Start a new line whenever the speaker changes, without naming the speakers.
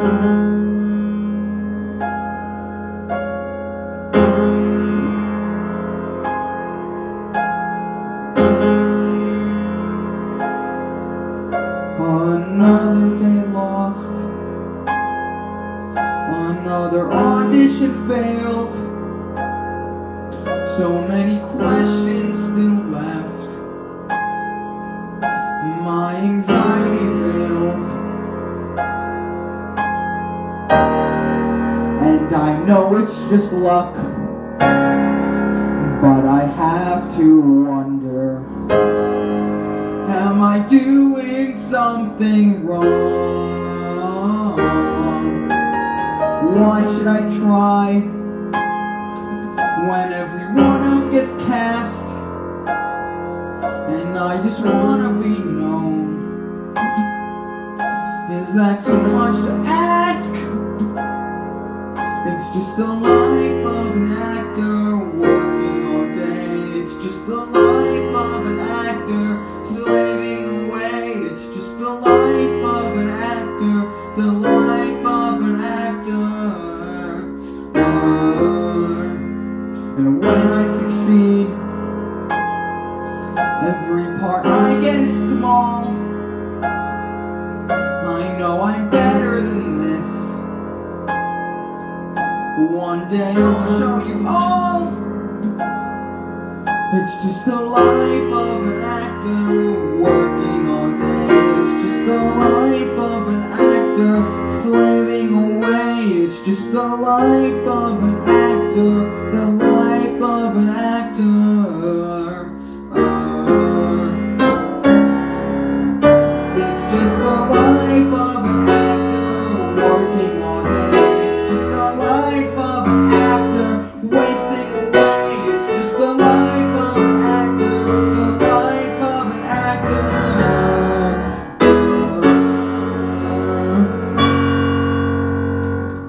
Another day lost. Another audition failed. So many questions still left. My anxiety failed And I know it's just luck. But I have to wonder Am I doing something wrong? Why should I try when everyone else gets cast? And I just wanna be known. Is that too much to ask? It's just the life of an actor working all day. It's just the life of an actor slaving away. It's just the life of an actor, the life of an actor. Uh, and when I succeed, every part I get is small. I know I'm One day I'll show you all. It's just the life of an actor Working all day. It's just the life of an actor Slaving away. It's just the life of an actor The life of an actor.